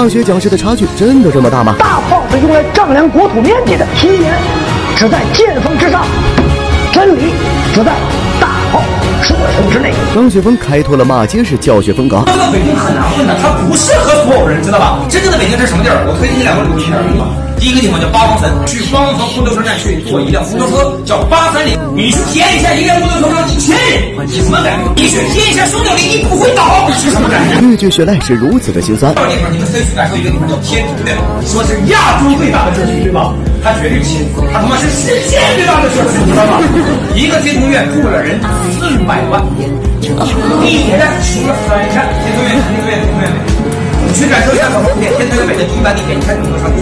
大学讲师的差距真的这么大吗？大炮是用来丈量国土面积的，尊严只在剑锋之上，真理只在射程之内。张雪峰开拓了骂街式教学风格。这个北京很难混的，它不适合所有人，知道吧？真正的北京是什么地儿？我推荐你两个旅游地点吧。第一个地方叫八王坟，去八王坟公交车站去坐一辆公交车，叫八三零。你去体验一下一辆公交车上一千人，什么感觉？你去体验一下双脚离地不会倒，你是什么感觉？越剧血泪是如此的心酸。这个地方你们可以去感受一个地方叫天竺的，说是亚洲最大的社区，对吧？他绝对不行，它他妈是世界最大的城市，你，知道吗？一个天通苑住了人四百万，地铁站除了三站天通苑，天通苑，天通苑。你去感受一下怎么天天通苑美的第一班地铁，你看你能不能上去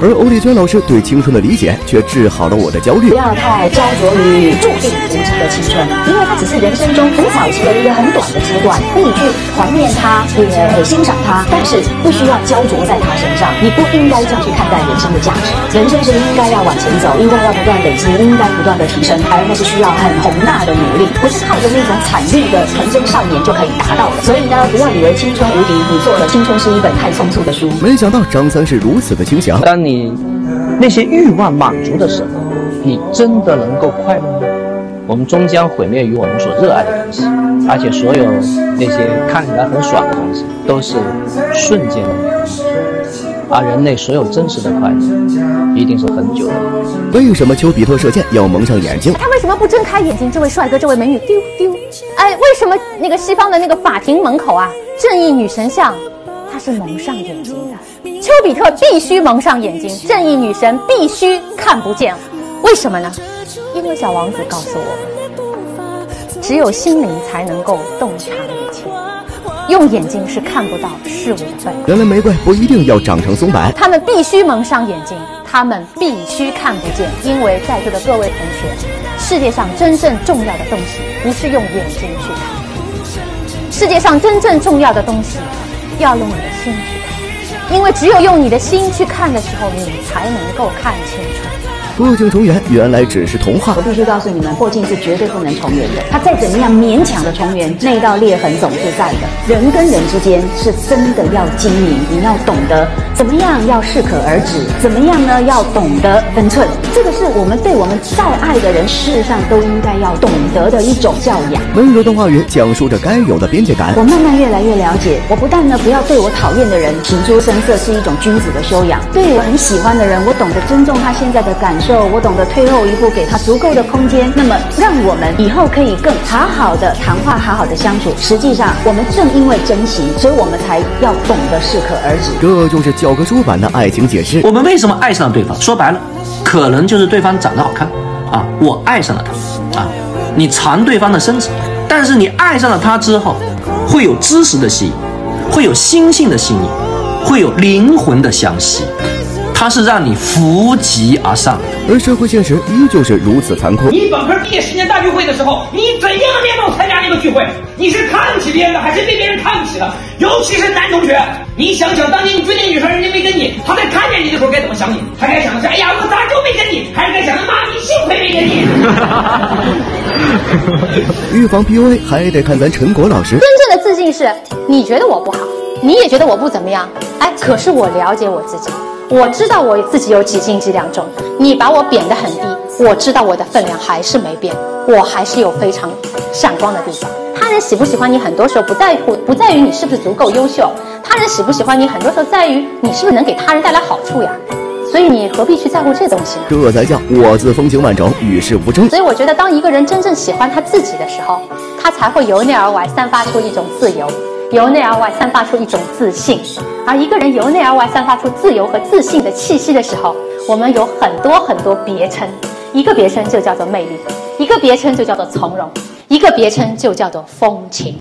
而欧丽娟老师对青春的理解却治好了我的焦虑。不要太焦灼于注定无情的青春，因为它只是人生中很早期的一个很短的阶段。你去怀念它，也欣赏它，但是不需要焦灼在它身上。你不应该这样去看待人生的价值。人生是应该要往前走，应该要不断累积，应该不断的提升，而那是需要很宏大的努力，不是靠着那种惨绿的纯真少年就可以达到的。所以呢，不要以为青春无敌，你做了青春是一本太匆促的书。没想到张三是如此的清醒。当你那些欲望满足的时候，你真的能够快乐吗？我们终将毁灭于我们所热爱的东西，而且所有那些看起来很爽的东西，都是瞬间的美而人类所有真实的快乐，一定是很久的。为什么丘比特射箭要蒙上眼睛？他为什么不睁开眼睛？这位帅哥，这位美女，丢丢。哎，为什么那个西方的那个法庭门口啊，正义女神像，她是蒙上眼睛的？丘比特必须蒙上眼睛，正义女神必须看不见。为什么呢？因为小王子告诉我们，只有心灵才能够洞察一切，用眼睛是看不到事物的本质。原来玫瑰不一定要长成松柏。他们必须蒙上眼睛，他们必须看不见，因为在座的各位同学，世界上真正重要的东西不是用眼睛去看，世界上真正重要的东西要用你的心去看，因为只有用你的心去看的时候，你才能够看清楚。破镜重圆原来只是童话我。必须告诉你们，破镜是绝对不能重圆的。它再怎么样勉强的重圆，那道裂痕总是在的。人跟人之间是真的要经营，你要懂得怎么样要适可而止，怎么样呢要懂得分寸。这个是我们对我们再爱的人，事实上都应该要懂得的一种教养。温柔的话语讲述着该有的边界感。我慢慢越来越了解，我不但呢不要对我讨厌的人情出声色，是一种君子的修养；对我很喜欢的人，我懂得尊重他现在的感受，我懂得退后一步，给他足够的空间。那么，让我们以后可以更好好的谈话，好好的相处。实际上，我们正因为珍惜，所以我们才要懂得适可而止。这就是教科书版的爱情解释。我们为什么爱上了对方？说白了，可能就是对方长得好看啊，我爱上了他啊。你馋对方的身子，但是你爱上了他之后，会有知识的吸引，会有心性的吸引，会有灵魂的相吸，它是让你扶级而上。而社会现实依旧是如此残酷。你本科毕业十年大聚会的时候，你怎样的面貌参加那个聚会？你是看不起别人的，还是被别人看不起的？尤其是男同学，你想想，当年你追那个女生，人家没跟你，她在看见你的时候该怎么想你？她该想的是，哎呀，我咋就没跟你？还是该想的，妈，你幸亏没跟你。预防 PUA 还得看咱陈果老师。真正的自信是，你觉得我不好，你也觉得我不怎么样，哎，可是我了解我自己，我知道我自己有几斤几两重。你把我贬得很低，我知道我的分量还是没变，我还是有非常闪光的地方。他人喜不喜欢你，很多时候不在乎，不在于你是不是足够优秀，他人喜不喜欢你，很多时候在于你是不是能给他人带来好处呀。所以你何必去在乎这东西呢？这才叫我自风情万种，与世无争。所以我觉得，当一个人真正喜欢他自己的时候，他才会由内而外散发出一种自由，由内而外散发出一种自信。而一个人由内而外散发出自由和自信的气息的时候，我们有很多很多别称，一个别称就叫做魅力，一个别称就叫做从容，一个别称就叫做风情。